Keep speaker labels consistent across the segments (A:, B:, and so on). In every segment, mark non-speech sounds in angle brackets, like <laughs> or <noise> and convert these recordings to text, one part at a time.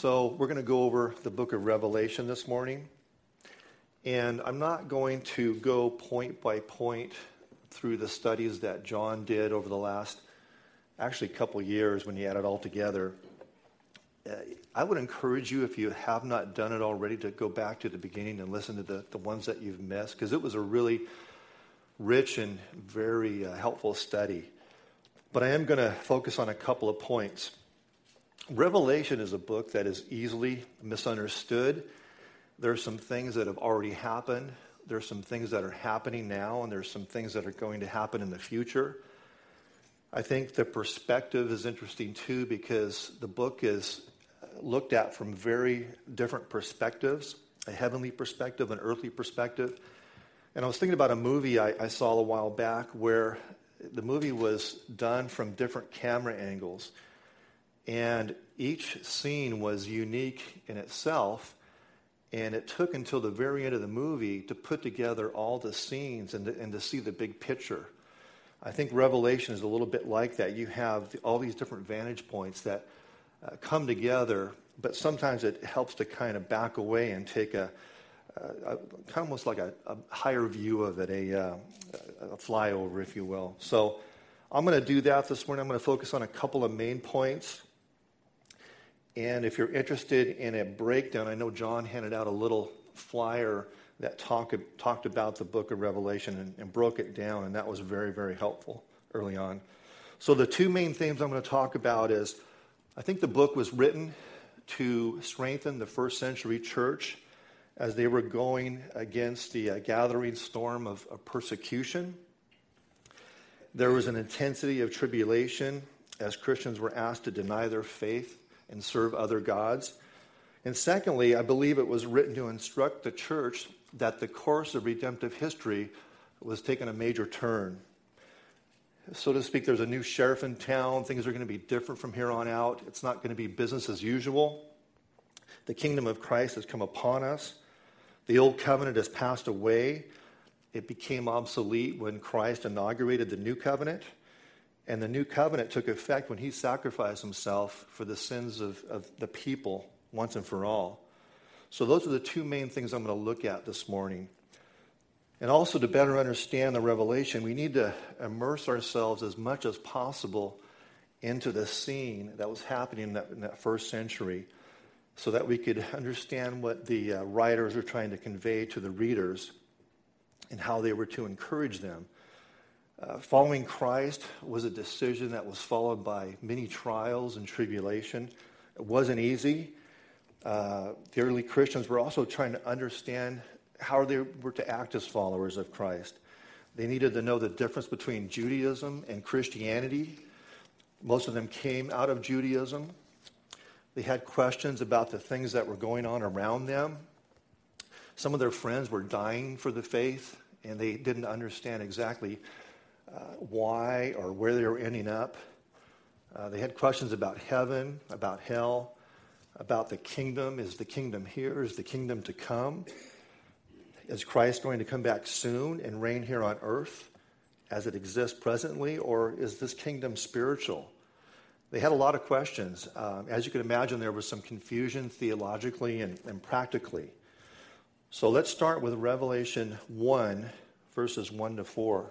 A: So, we're going to go over the book of Revelation this morning. And I'm not going to go point by point through the studies that John did over the last, actually, couple years when he had it all together. Uh, I would encourage you, if you have not done it already, to go back to the beginning and listen to the, the ones that you've missed, because it was a really rich and very uh, helpful study. But I am going to focus on a couple of points. Revelation is a book that is easily misunderstood. There are some things that have already happened. There are some things that are happening now, and there are some things that are going to happen in the future. I think the perspective is interesting too because the book is looked at from very different perspectives a heavenly perspective, an earthly perspective. And I was thinking about a movie I, I saw a while back where the movie was done from different camera angles. And each scene was unique in itself. And it took until the very end of the movie to put together all the scenes and to, and to see the big picture. I think Revelation is a little bit like that. You have all these different vantage points that uh, come together, but sometimes it helps to kind of back away and take a, a, a kind of almost like a, a, higher view of it, a, uh, a flyover, if you will. So I'm going to do that this morning. I'm going to focus on a couple of main points. And if you're interested in a breakdown, I know John handed out a little flyer that talk, talked about the book of Revelation and, and broke it down, and that was very, very helpful early on. So, the two main themes I'm going to talk about is I think the book was written to strengthen the first century church as they were going against the uh, gathering storm of, of persecution. There was an intensity of tribulation as Christians were asked to deny their faith and serve other gods. And secondly, I believe it was written to instruct the church that the course of redemptive history was taking a major turn. So to speak, there's a new sheriff in town. Things are going to be different from here on out. It's not going to be business as usual. The kingdom of Christ has come upon us. The old covenant has passed away. It became obsolete when Christ inaugurated the new covenant. And the new covenant took effect when he sacrificed himself for the sins of, of the people once and for all. So, those are the two main things I'm going to look at this morning. And also, to better understand the revelation, we need to immerse ourselves as much as possible into the scene that was happening in that, in that first century so that we could understand what the uh, writers were trying to convey to the readers and how they were to encourage them uh, following Christ was a decision that was followed by many trials and tribulation. It wasn't easy. Uh, the early Christians were also trying to understand how they were to act as followers of Christ. They needed to know the difference between Judaism and Christianity. Most of them came out of Judaism. They had questions about the things that were going on around them. Some of their friends were dying for the faith, and they didn't understand exactly uh, why or where they were ending up. Uh, they had questions about heaven, about hell, about the kingdom. Is the kingdom here? Is the kingdom to come? Is Christ going to come back soon and reign here on earth as it exists presently, or is this kingdom spiritual? They had a lot of questions. Um, as you can imagine, there was some confusion theologically and, and practically. So let's start with Revelation 1, verses 1 to 4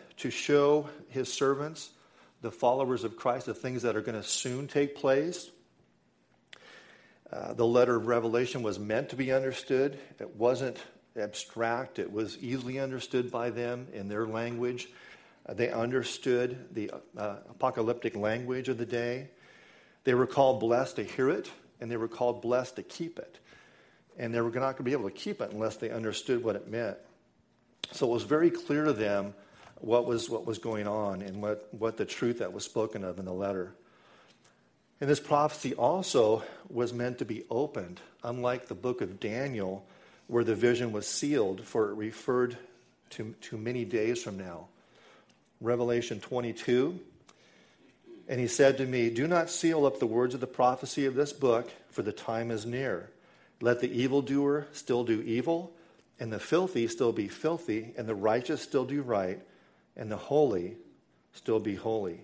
A: to show his servants, the followers of Christ, the things that are going to soon take place. Uh, the letter of Revelation was meant to be understood. It wasn't abstract, it was easily understood by them in their language. Uh, they understood the uh, apocalyptic language of the day. They were called blessed to hear it, and they were called blessed to keep it. And they were not going to be able to keep it unless they understood what it meant. So it was very clear to them what was, what was going on and what, what the truth that was spoken of in the letter. And this prophecy also was meant to be opened, unlike the book of Daniel, where the vision was sealed, for it referred to, to many days from now. Revelation 22. And he said to me, Do not seal up the words of the prophecy of this book, for the time is near. Let the evildoer still do evil, and the filthy still be filthy, and the righteous still do right, and the holy still be holy.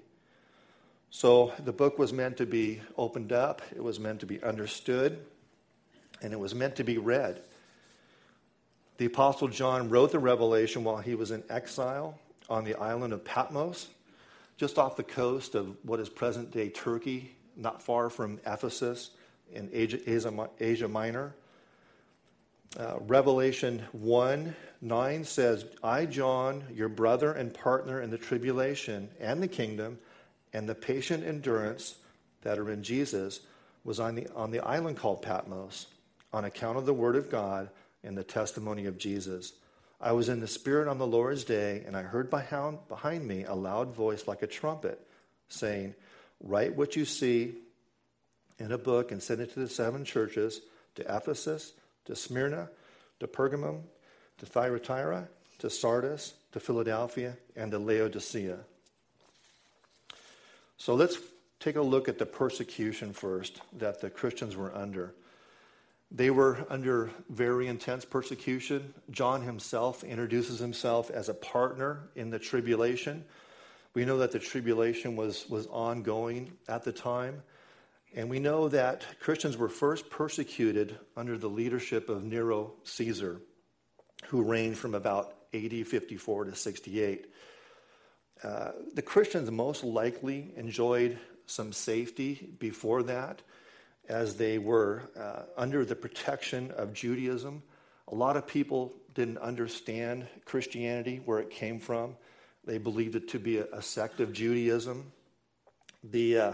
A: So the book was meant to be opened up, it was meant to be understood, and it was meant to be read. The Apostle John wrote the Revelation while he was in exile on the island of Patmos, just off the coast of what is present day Turkey, not far from Ephesus in Asia, Asia Minor. Uh, Revelation 1 9 says, I, John, your brother and partner in the tribulation and the kingdom, and the patient endurance that are in Jesus was on the, on the island called Patmos on account of the word of God and the testimony of Jesus. I was in the Spirit on the Lord's day, and I heard behind, behind me a loud voice like a trumpet saying, Write what you see in a book and send it to the seven churches to Ephesus, to Smyrna, to Pergamum, to Thyatira, to Sardis, to Philadelphia, and to Laodicea. So let's take a look at the persecution first that the Christians were under. They were under very intense persecution. John himself introduces himself as a partner in the tribulation. We know that the tribulation was, was ongoing at the time. And we know that Christians were first persecuted under the leadership of Nero Caesar, who reigned from about AD 54 to 68. Uh, the Christians most likely enjoyed some safety before that as they were uh, under the protection of Judaism. A lot of people didn't understand Christianity, where it came from. They believed it to be a, a sect of Judaism. The, uh,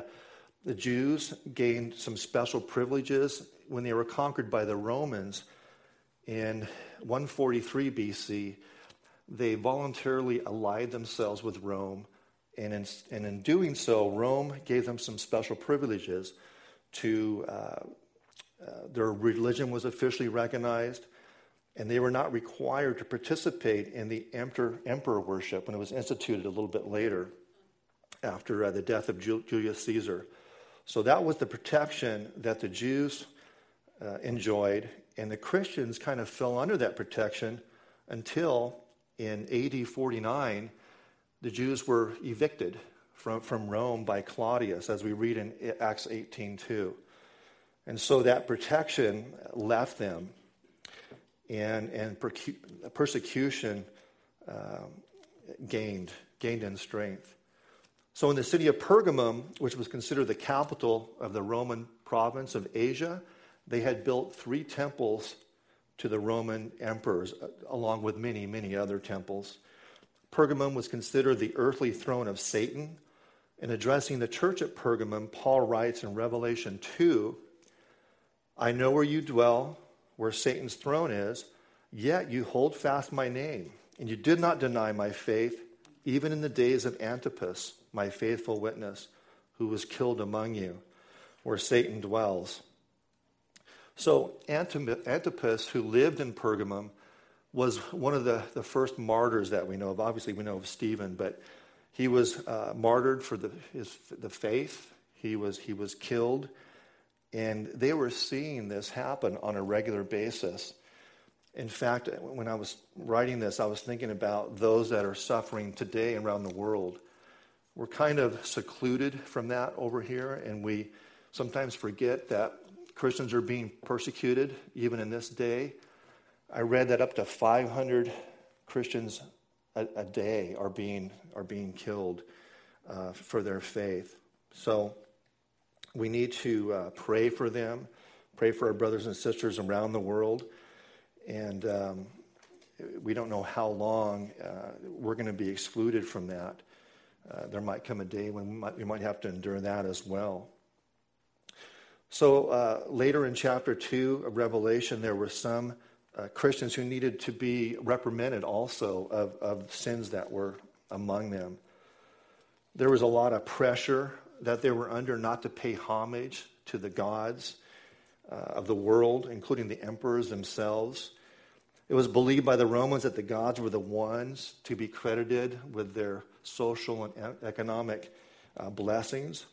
A: the Jews gained some special privileges when they were conquered by the Romans in 143 BC they voluntarily allied themselves with Rome, and in, and in doing so, Rome gave them some special privileges. To uh, uh, their religion was officially recognized, and they were not required to participate in the emperor, emperor worship when it was instituted a little bit later, after uh, the death of Julius Caesar. So that was the protection that the Jews uh, enjoyed, and the Christians kind of fell under that protection until in AD 49, the Jews were evicted from, from Rome by Claudius, as we read in Acts 18:2. And so that protection left them, and, and persecution uh, gained, gained in strength. So, in the city of Pergamum, which was considered the capital of the Roman province of Asia, they had built three temples to the Roman emperors, uh, along with many, many other temples. Pergamum was considered the earthly throne of Satan. In addressing the church at Pergamum, Paul writes in Revelation 2 I know where you dwell, where Satan's throne is, yet you hold fast my name, and you did not deny my faith, even in the days of Antipas, my faithful witness, who was killed among you, where Satan dwells. So Antipas, who lived in Pergamum, was one of the, the first martyrs that we know of. Obviously, we know of Stephen, but he was uh, martyred for the, his, the faith. He was, he was killed. And they were seeing this happen on a regular basis. In fact, when I was writing this, I was thinking about those that are suffering today around the world. We're kind of secluded from that over here, and we sometimes forget that Christians are being persecuted even in this day. I read that up to 500 Christians a, a day are being, are being killed uh, for their faith. So we need to uh, pray for them, pray for our brothers and sisters around the world. And um, we don't know how long uh, we're going to be excluded from that. Uh, there might come a day when we might, we might have to endure that as well. So uh, later in chapter 2 of Revelation, there were some uh, Christians who needed to be reprimanded also of, of sins that were among them. There was a lot of pressure that they were under not to pay homage to the gods uh, of the world, including the emperors themselves. It was believed by the Romans that the gods were the ones to be credited with their social and economic uh, blessings.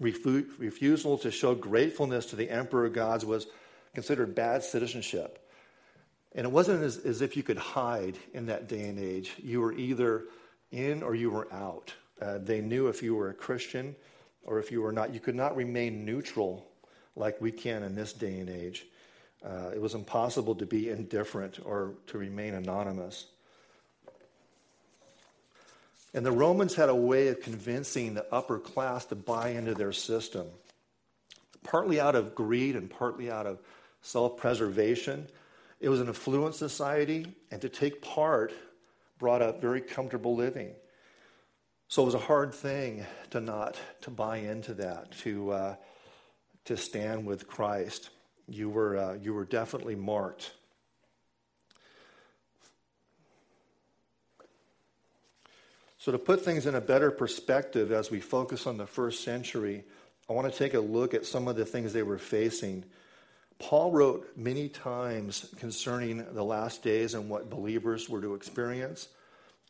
A: Refu- refusal to show gratefulness to the emperor gods was considered bad citizenship. And it wasn't as, as if you could hide in that day and age. You were either in or you were out. Uh, they knew if you were a Christian or if you were not. You could not remain neutral like we can in this day and age. Uh, it was impossible to be indifferent or to remain anonymous. And the Romans had a way of convincing the upper class to buy into their system, partly out of greed and partly out of self preservation. It was an affluent society, and to take part brought up very comfortable living. So it was a hard thing to not to buy into that, to uh, to stand with Christ. You were uh, you were definitely marked. So to put things in a better perspective as we focus on the first century, I want to take a look at some of the things they were facing Paul wrote many times concerning the last days and what believers were to experience.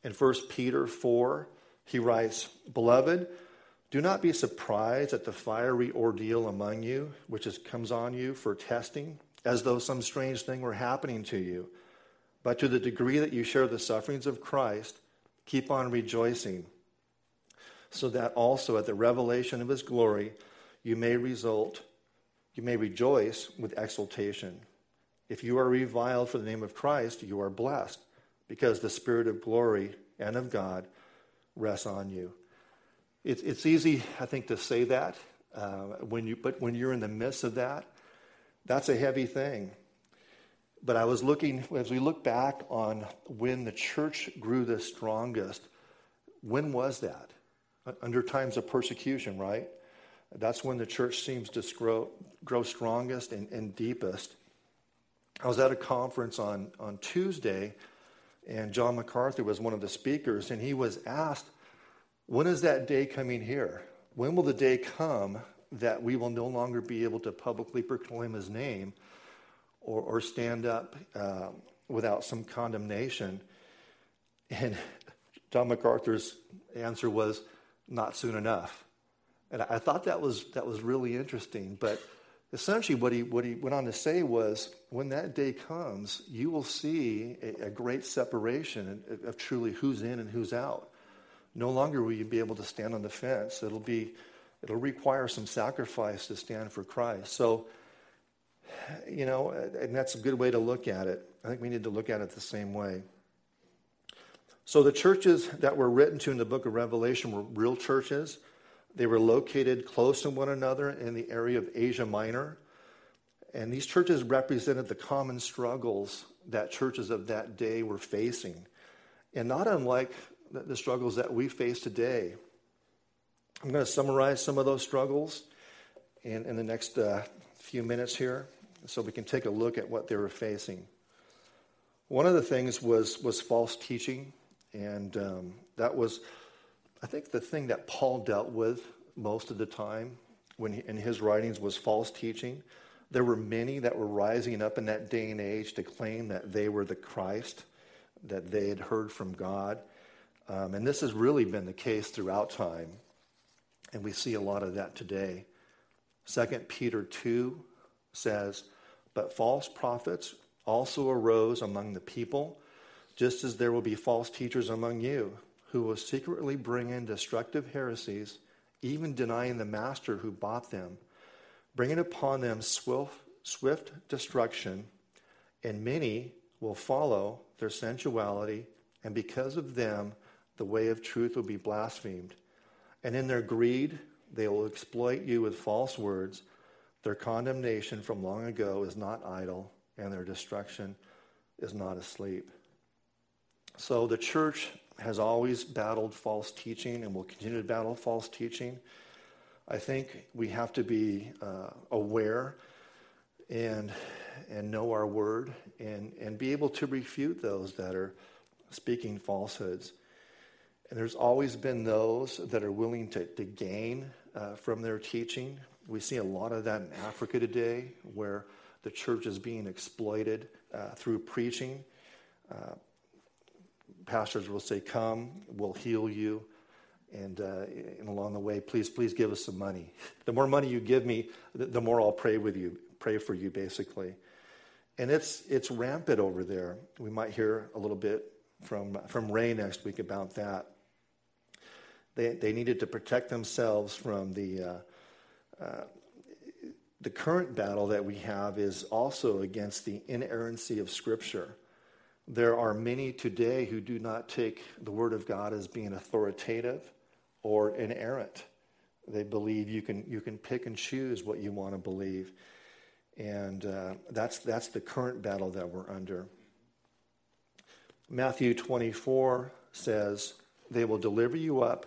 A: In 1 Peter 4, he writes, Beloved, do not be surprised at the fiery ordeal among you, which is, comes on you for testing, as though some strange thing were happening to you. But to the degree that you share the sufferings of Christ, keep on rejoicing, so that also at the revelation of his glory you may result you may rejoice with exultation. If you are reviled for the name of Christ, you are blessed, because the Spirit of glory and of God rests on you. It's, it's easy, I think, to say that, uh, when you, but when you're in the midst of that, that's a heavy thing. But I was looking, as we look back on when the church grew the strongest, when was that? Under times of persecution, right? That's when the church seems to grow, grow strongest and, and deepest. I was at a conference on, on Tuesday, and John MacArthur was one of the speakers, and he was asked, When is that day coming here? When will the day come that we will no longer be able to publicly proclaim his name or, or stand up uh, without some condemnation? And John MacArthur's answer was, Not soon enough. And I thought that was, that was really interesting. But essentially, what he, what he went on to say was when that day comes, you will see a, a great separation of, of truly who's in and who's out. No longer will you be able to stand on the fence. It'll be, it'll require some sacrifice to stand for Christ. So, you know, and that's a good way to look at it. I think we need to look at it the same way. So, the churches that were written to in the book of Revelation were real churches. They were located close to one another in the area of Asia Minor. And these churches represented the common struggles that churches of that day were facing. And not unlike the struggles that we face today. I'm going to summarize some of those struggles in, in the next uh, few minutes here so we can take a look at what they were facing. One of the things was, was false teaching, and um, that was I think the thing that Paul dealt with most of the time when he, in his writings was false teaching. There were many that were rising up in that day and age to claim that they were the Christ, that they had heard from God. Um, and this has really been the case throughout time. And we see a lot of that today. 2 Peter 2 says, But false prophets also arose among the people, just as there will be false teachers among you who will secretly bring in destructive heresies, even denying the master who bought them, bringing upon them swift, swift destruction, and many will follow their sensuality, and because of them, the way of truth will be blasphemed. And in their greed, they will exploit you with false words. Their condemnation from long ago is not idle, and their destruction is not asleep. So the church has always battled false teaching and will continue to battle false teaching. I think we have to be uh, aware and and know our word and and be able to refute those that are speaking falsehoods. And there's always been those that are willing to, to gain uh, from their teaching. We see a lot of that in Africa today, where the church is being exploited uh, through preaching. Uh, pastors will say, Come, we'll heal you. And, uh, and, along the way, please, please give us some money. <laughs> The more money you give me, the, the more I'll pray with you, pray for you, basically. And it's, it's rampant over there. We might hear a little bit from, from Ray next week about that. They, they needed to protect themselves from the, uh, uh, the current battle that we have is also against the inerrancy of Scripture. There are many today who do not take the Word of God as being authoritative or inerrant. They believe you can, you can pick and choose what you want to believe. And uh, that's, that's the current battle that we're under. Matthew 24 says, They will deliver you up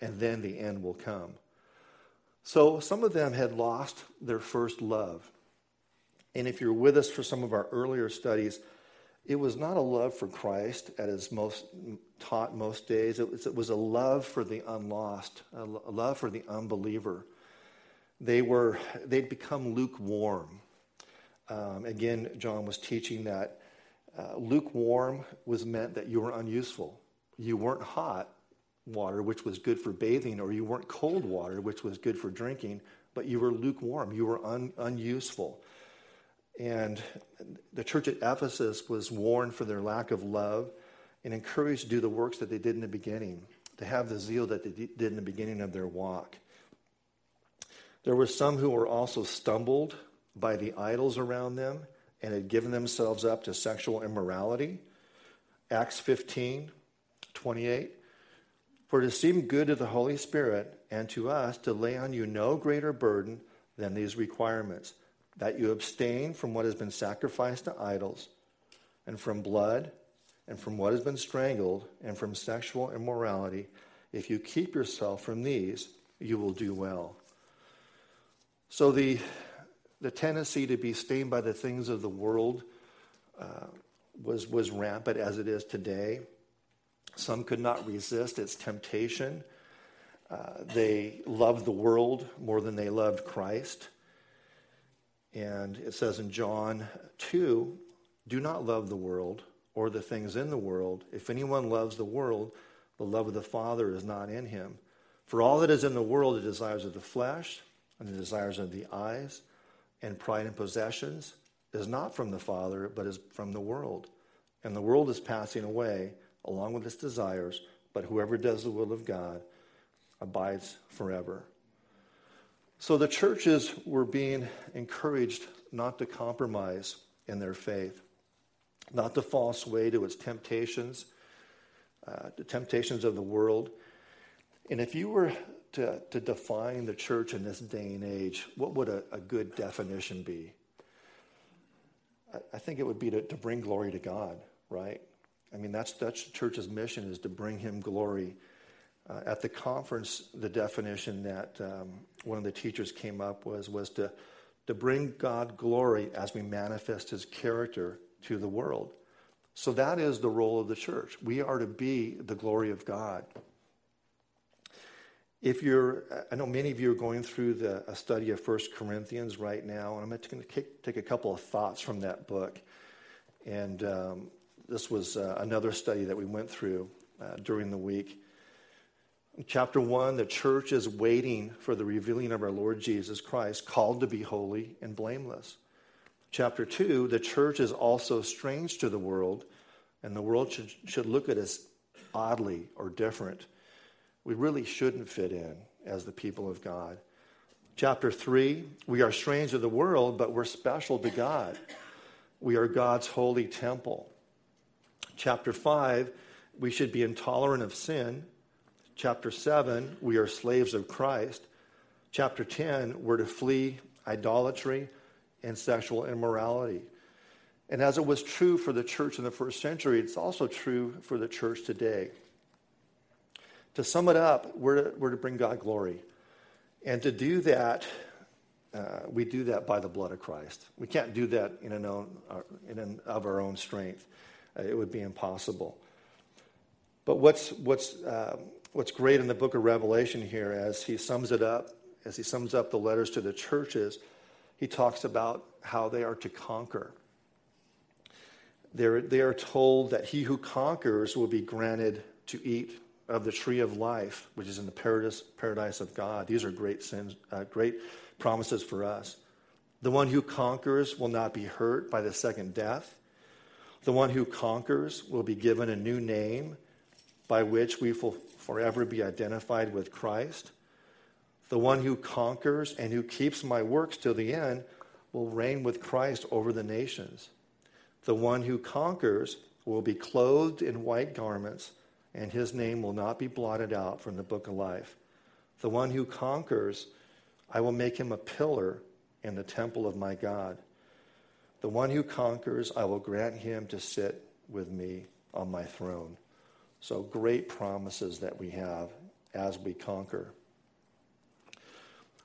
A: and then the end will come. So some of them had lost their first love. And if you're with us for some of our earlier studies, it was not a love for Christ at his most taught most days. It was, it was a love for the unlost, a love for the unbeliever. They were they'd become lukewarm. Um, again, John was teaching that uh, lukewarm was meant that you were unuseful. You weren't hot, water, which was good for bathing, or you weren't cold water, which was good for drinking, but you were lukewarm. You were un, unuseful. And the church at Ephesus was warned for their lack of love and encouraged to do the works that they did in the beginning, to have the zeal that they did in the beginning of their walk. There were some who were also stumbled by the idols around them and had given themselves up to sexual immorality. Acts 15, 28. For it seemed good to the Holy Spirit and to us to lay on you no greater burden than these requirements that you abstain from what has been sacrificed to idols, and from blood, and from what has been strangled, and from sexual immorality. If you keep yourself from these, you will do well. So the, the tendency to be stained by the things of the world uh, was, was rampant as it is today. Some could not resist its temptation. Uh, they loved the world more than they loved Christ. And it says in John 2 do not love the world or the things in the world. If anyone loves the world, the love of the Father is not in him. For all that is in the world, the desires of the flesh and the desires of the eyes and pride and possessions, is not from the Father, but is from the world. And the world is passing away along with its desires, but whoever does the will of God abides forever. So the churches were being encouraged not to compromise in their faith, not to fall sway to its temptations, uh, the temptations of the world. And if you were to, to define the church in this day and age, what would a, a good definition be? I, I think it would be to, to bring glory to God, right? I mean, that's, that's the church's mission is to bring him glory. Uh, at the conference, the definition that um, one of the teachers came up was was to, to bring God glory as we manifest his character to the world. So that is the role of the church. We are to be the glory of God. If you're, I know many of you are going through the, a study of First Corinthians right now, and I'm going to take a couple of thoughts from that book. And um, this was uh, another study that we went through uh, during the week. In chapter 1, the church is waiting for the revealing of our Lord Jesus Christ, called to be holy and blameless. Chapter 2, the church is also strange to the world, and the world should, should look at us oddly or different. We really shouldn't fit in as the people of God. Chapter 3, we are strange to the world, but we're special to God. We are God's holy temple chapter 5, we should be intolerant of sin. Chapter 7, we are slaves of Christ. Chapter 10, we're to flee idolatry and sexual immorality. And as it was true for the church in the first century, it's also true for the church today. To sum it up, we're to, we're to bring God glory. And to do that, uh, we do that by the blood of Christ. We can't do that in own, uh, in and of our own strength. Uh, it would be impossible. But what's, what's, uh, what's great in the book of Revelation here, as he sums it up, as he sums up the letters to the churches, he talks about how they are to conquer. They're, they are told that he who conquers will be granted to eat of the tree of life, which is in the paradise, paradise of God. These are great sins, uh, great promises for us. The one who conquers will not be hurt by the second death. The one who conquers will be given a new name by which we will forever be identified with Christ. The one who conquers and who keeps my works till the end will reign with Christ over the nations. The one who conquers will be clothed in white garments, and his name will not be blotted out from the book of life. The one who conquers, I will make him a pillar in the temple of my God. The one who conquers, I will grant him to sit with me on my throne. So, great promises that we have as we conquer.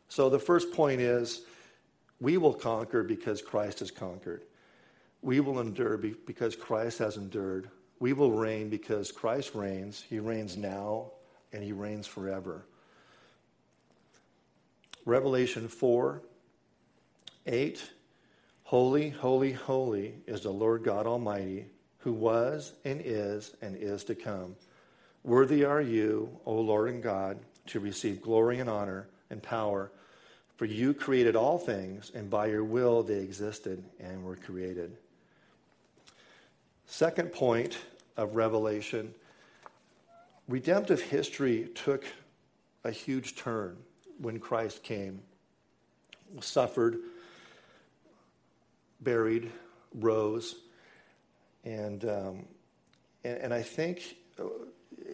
A: So, the first point is we will conquer because Christ has conquered. We will endure because Christ has endured. We will reign because Christ reigns. He reigns now and he reigns forever. Revelation 4 8 Holy, holy, holy is the Lord God Almighty, who was and is and is to come. Worthy are you, O Lord and God, to receive glory and honor and power. For you created all things, and by your will they existed and were created. Second point of Revelation redemptive history took a huge turn when Christ came, suffered, buried, rose. And, um, and, and, I think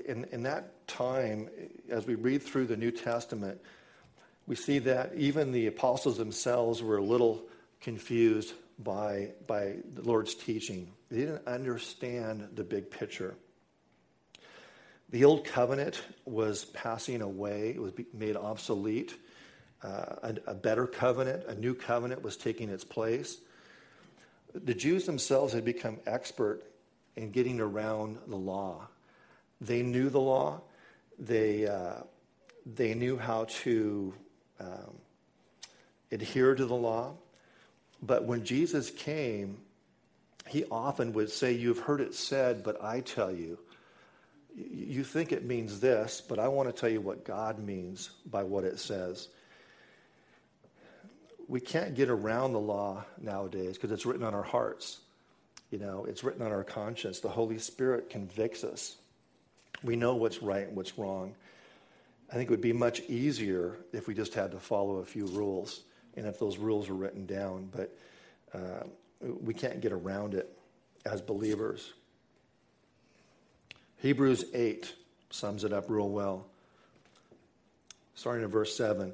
A: in, in that time, as we read through the New Testament, we see that even the apostles themselves were a little confused by, by the Lord's teaching. They didn't understand the big picture. The old covenant was passing away, it was made obsolete. Uh, a, a better covenant, a new covenant was taking its place. The Jews themselves had become expert in getting around the law. They knew the law, they, uh, they knew how to um, adhere to the law. But when Jesus came, he often would say, You've heard it said, but I tell you. You think it means this, but I want to tell you what God means by what it says. We can't get around the law nowadays because it's written on our hearts. You know, it's written on our conscience. The Holy Spirit convicts us. We know what's right and what's wrong. I think it would be much easier if we just had to follow a few rules and if those rules were written down. But uh, we can't get around it as believers. Hebrews 8 sums it up real well. Starting in verse 7.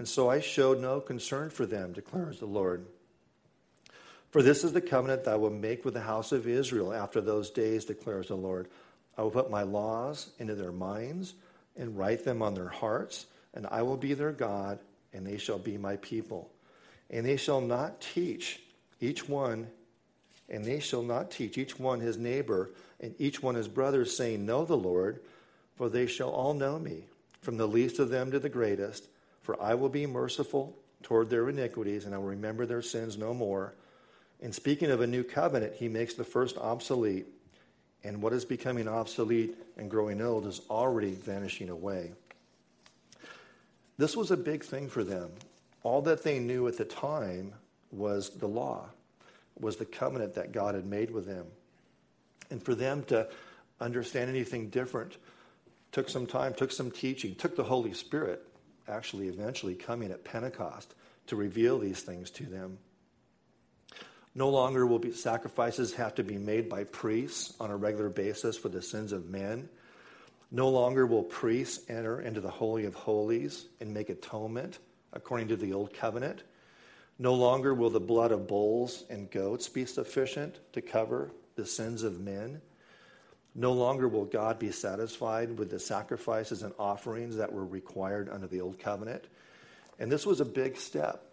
A: and so I showed no concern for them, declares the Lord. For this is the covenant that I will make with the house of Israel after those days, declares the Lord. I will put my laws into their minds and write them on their hearts, and I will be their God, and they shall be my people. And they shall not teach each one and they shall not teach each one his neighbor and each one his brother, saying, Know the Lord, for they shall all know me, from the least of them to the greatest. For I will be merciful toward their iniquities, and I will remember their sins no more. In speaking of a new covenant, he makes the first obsolete, and what is becoming obsolete and growing old is already vanishing away. This was a big thing for them. All that they knew at the time was the law, was the covenant that God had made with them. And for them to understand anything different took some time, took some teaching, took the Holy Spirit actually eventually coming at Pentecost to reveal these things to them. No longer will be, sacrifices have to be made by priests on a regular basis for the sins of men. No longer will priests enter into the Holy of Holies and make atonement according to the Old Covenant. No longer will the blood of bulls and goats be sufficient to cover the sins of men. No longer will God be satisfied with the sacrifices and offerings that were required under the Old Covenant. And this was a big step.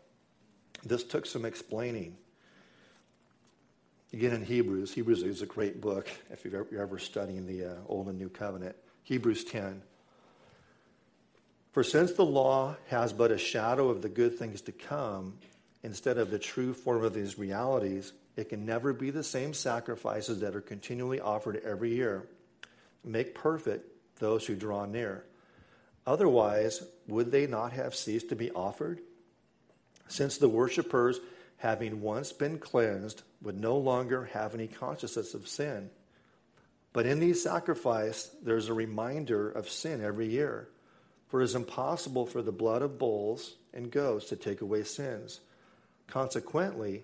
A: This took some explaining. Again, in Hebrews, Hebrews is a great book if you're ever, you're studying the uh, Old and New Covenant. Hebrews 10. For since the law has but a shadow of the good things to come, instead of the true form of these realities, it can never be the same sacrifices that are continually offered every year. Make perfect those who draw near. Otherwise, would they not have ceased to be offered? Since the worshippers, having once been cleansed, would no longer have any consciousness of sin. But in these sacrifices, there's a reminder of sin every year. For it is impossible for the blood of bulls and goats to take away sins. Consequently,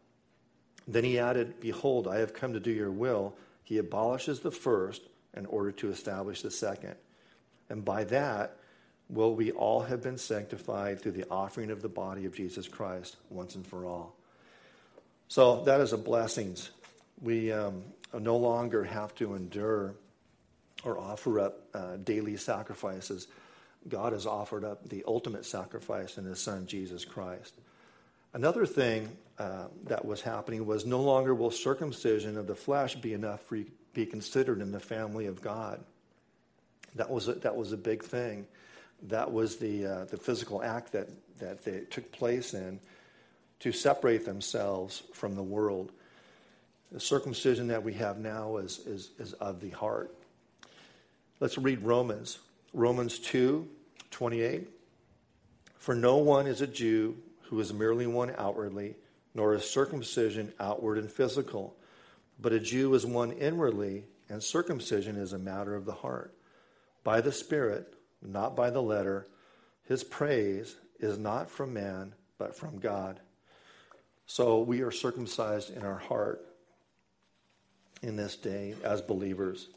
A: Then he added, Behold, I have come to do your will. He abolishes the first in order to establish the second. And by that, will we all have been sanctified through the offering of the body of Jesus Christ once and for all. So that is a blessing. We um, no longer have to endure or offer up uh, daily sacrifices. God has offered up the ultimate sacrifice in his son, Jesus Christ. Another thing uh, that was happening was no longer will circumcision of the flesh be enough for you to be considered in the family of God. That was a, that was a big thing. That was the, uh, the physical act that, that they took place in to separate themselves from the world. The circumcision that we have now is, is, is of the heart. Let's read Romans. Romans 2 28. For no one is a Jew who is merely one outwardly, nor is circumcision outward and physical. But a Jew is one inwardly, and circumcision is a matter of the heart. By the Spirit, not by the letter, his praise is not from man, but from God. So we are circumcised in our heart in this day as believers.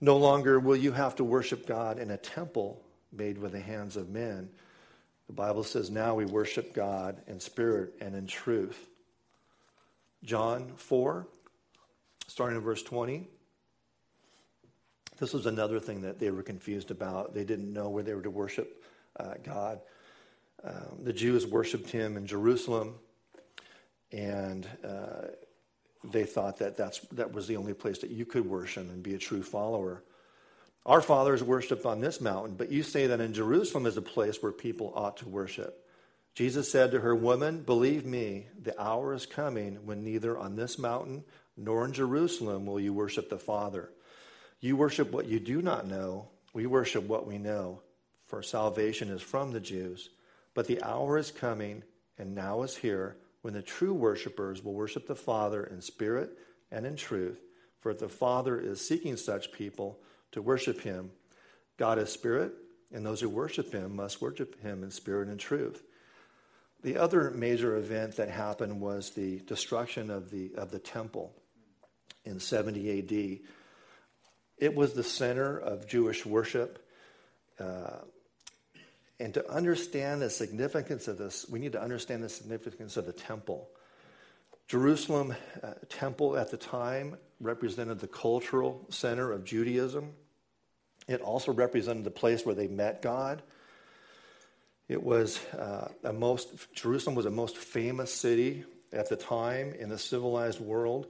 A: No longer will you have to worship God in a temple made with the hands of men the Bible says now we worship God in spirit and in truth. John 4, starting in verse 20. This was another thing that they were confused about. They didn't know where they were to worship uh, God. Um, the Jews worshiped him in Jerusalem, and uh, they thought that that's, that was the only place that you could worship and be a true follower. Our fathers worshiped on this mountain, but you say that in Jerusalem is a place where people ought to worship. Jesus said to her, Woman, believe me, the hour is coming when neither on this mountain nor in Jerusalem will you worship the Father. You worship what you do not know. We worship what we know, for salvation is from the Jews. But the hour is coming, and now is here, when the true worshippers will worship the Father in spirit and in truth. For the Father is seeking such people to worship him. God is spirit, and those who worship him must worship him in spirit and truth. The other major event that happened was the destruction of the, of the temple in 70 AD. It was the center of Jewish worship. Uh, and to understand the significance of this, we need to understand the significance of the temple. Jerusalem uh, temple at the time represented the cultural center of Judaism. It also represented the place where they met God. It was uh, a most, Jerusalem was a most famous city at the time in the civilized world,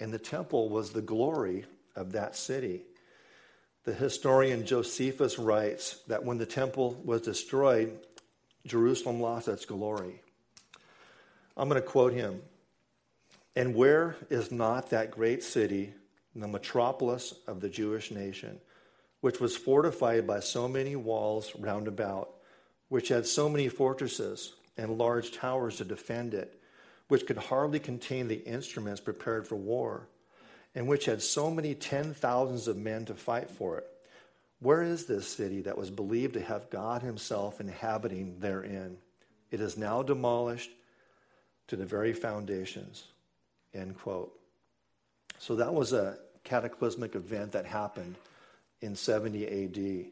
A: and the temple was the glory of that city. The historian Josephus writes that when the temple was destroyed, Jerusalem lost its glory. I'm going to quote him. And where is not that great city, the metropolis of the Jewish nation, which was fortified by so many walls round about, which had so many fortresses and large towers to defend it, which could hardly contain the instruments prepared for war, and which had so many ten thousands of men to fight for it? Where is this city that was believed to have God Himself inhabiting therein? It is now demolished to the very foundations. End quote. So that was a cataclysmic event that happened in 70 AD.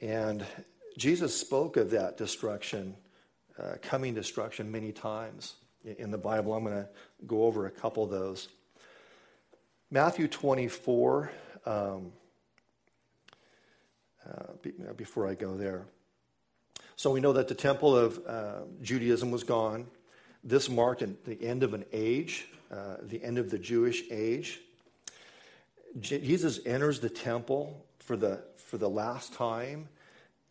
A: And Jesus spoke of that destruction, uh, coming destruction, many times in the Bible. I'm going to go over a couple of those. Matthew 24, um, uh, before I go there. So we know that the temple of uh, Judaism was gone. This marked the end of an age, uh, the end of the Jewish age. Jesus enters the temple for the, for the last time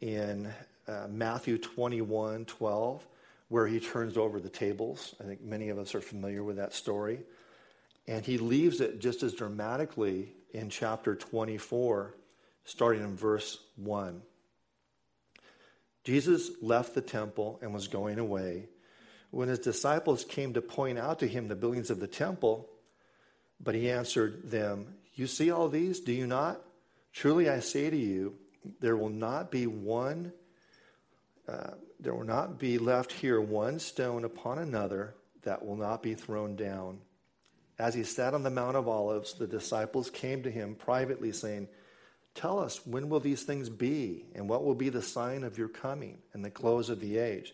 A: in uh, Matthew 21 12, where he turns over the tables. I think many of us are familiar with that story. And he leaves it just as dramatically in chapter 24, starting in verse 1. Jesus left the temple and was going away when his disciples came to point out to him the buildings of the temple, but he answered them, You see all these, do you not? Truly I say to you, there will not be one, uh, there will not be left here one stone upon another that will not be thrown down. As he sat on the Mount of Olives, the disciples came to him privately, saying, Tell us, when will these things be, and what will be the sign of your coming and the close of the age?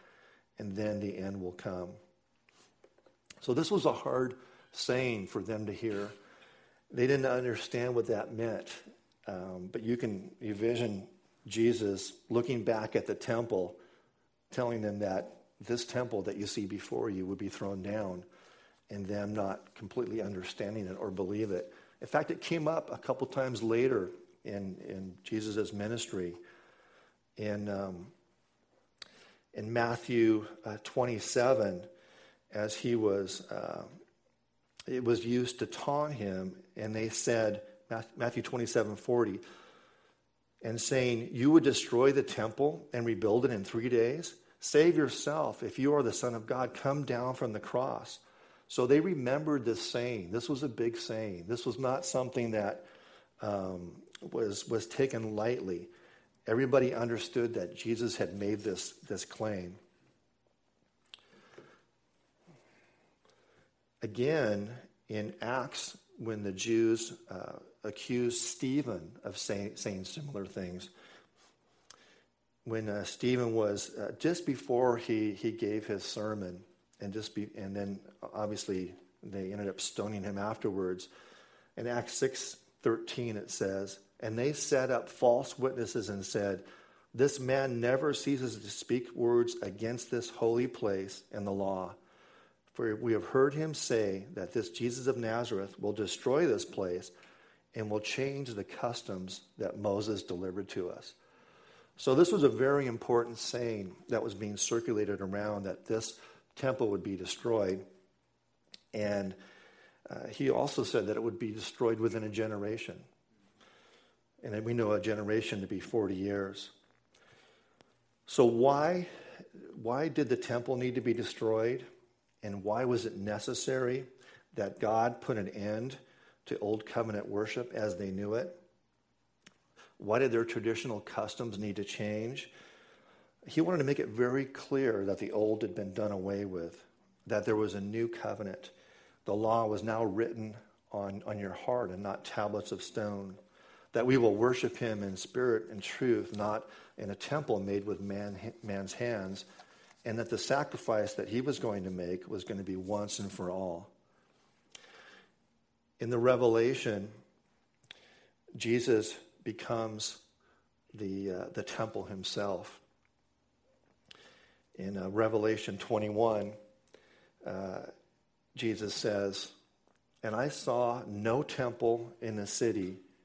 A: and then the end will come. So this was a hard saying for them to hear. They didn't understand what that meant. Um, but you can envision Jesus looking back at the temple, telling them that this temple that you see before you would be thrown down, and them not completely understanding it or believe it. In fact, it came up a couple times later in, in Jesus' ministry. In um, in Matthew uh, 27 as he was, uh, it was used to taunt him, and they said, Matthew 27 40, and saying, You would destroy the temple and rebuild it in three days? Save yourself. If you are the Son of God, come down from the cross. So they remembered this saying. This was a big saying. This was not something that um, was, was taken lightly. Everybody understood that Jesus had made this, this claim. Again, in Acts, when the Jews uh, accused Stephen of say, saying similar things, when uh, Stephen was uh, just before he, he gave his sermon, and just be, and then obviously they ended up stoning him afterwards. In Acts six thirteen, it says, and they set up false witnesses and said, This man never ceases to speak words against this holy place and the law. For we have heard him say that this Jesus of Nazareth will destroy this place and will change the customs that Moses delivered to us. So, this was a very important saying that was being circulated around that this temple would be destroyed. And uh, he also said that it would be destroyed within a generation. And we know a generation to be 40 years. So, why, why did the temple need to be destroyed? And why was it necessary that God put an end to Old Covenant worship as they knew it? Why did their traditional customs need to change? He wanted to make it very clear that the old had been done away with, that there was a new covenant. The law was now written on, on your heart and not tablets of stone. That we will worship him in spirit and truth, not in a temple made with man, man's hands. And that the sacrifice that he was going to make was going to be once and for all. In the Revelation, Jesus becomes the, uh, the temple himself. In uh, Revelation 21, uh, Jesus says, And I saw no temple in the city,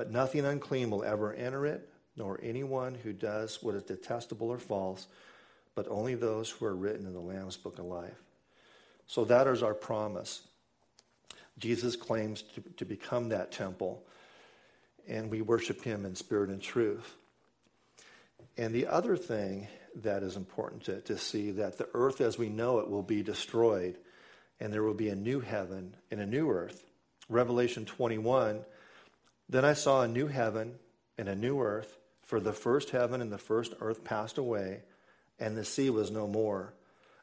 A: But nothing unclean will ever enter it, nor anyone who does what is detestable or false, but only those who are written in the Lamb's book of life. So that is our promise. Jesus claims to, to become that temple and we worship him in spirit and truth. And the other thing that is important to, to see that the earth as we know it will be destroyed, and there will be a new heaven and a new earth. Revelation 21 Then I saw a new heaven and a new earth, for the first heaven and the first earth passed away, and the sea was no more.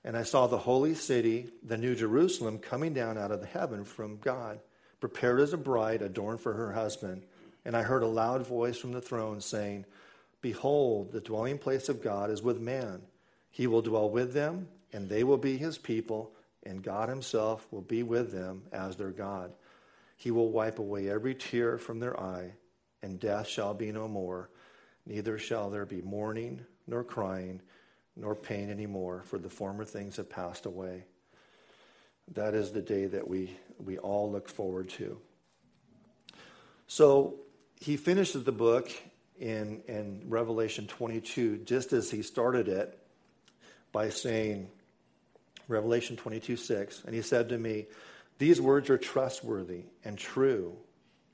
A: And I saw the holy city, the new Jerusalem, coming down out of the heaven from God, prepared as a bride adorned for her husband. And I heard a loud voice from the throne saying, Behold, the dwelling place of God is with man. He will dwell with them, and they will be his people, and God himself will be with them as their God. He will wipe away every tear from their eye, and death shall be no more. Neither shall there be mourning, nor crying, nor pain any more, for the former things have passed away. That is the day that we, we all look forward to. So, he finishes the book in, in Revelation 22 just as he started it by saying, Revelation 22 6, and he said to me, These words are trustworthy and true.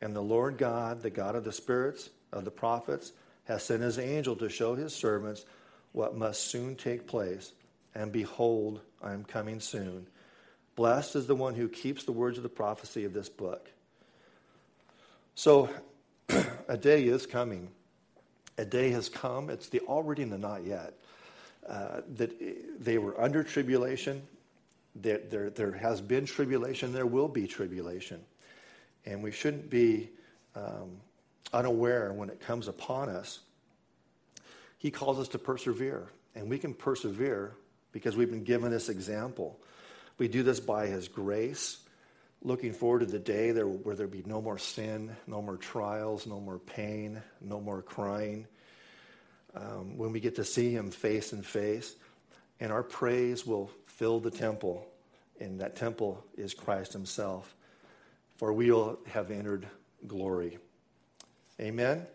A: And the Lord God, the God of the spirits of the prophets, has sent his angel to show his servants what must soon take place. And behold, I am coming soon. Blessed is the one who keeps the words of the prophecy of this book. So, <clears throat> a day is coming. A day has come. It's the already and the not yet. Uh, that they were under tribulation. There, there, there has been tribulation. There will be tribulation. And we shouldn't be um, unaware when it comes upon us. He calls us to persevere. And we can persevere because we've been given this example. We do this by His grace looking forward to the day there, where there be no more sin, no more trials, no more pain, no more crying. Um, when we get to see him face and face, and our praise will fill the temple, and that temple is Christ himself. For we will have entered glory. Amen.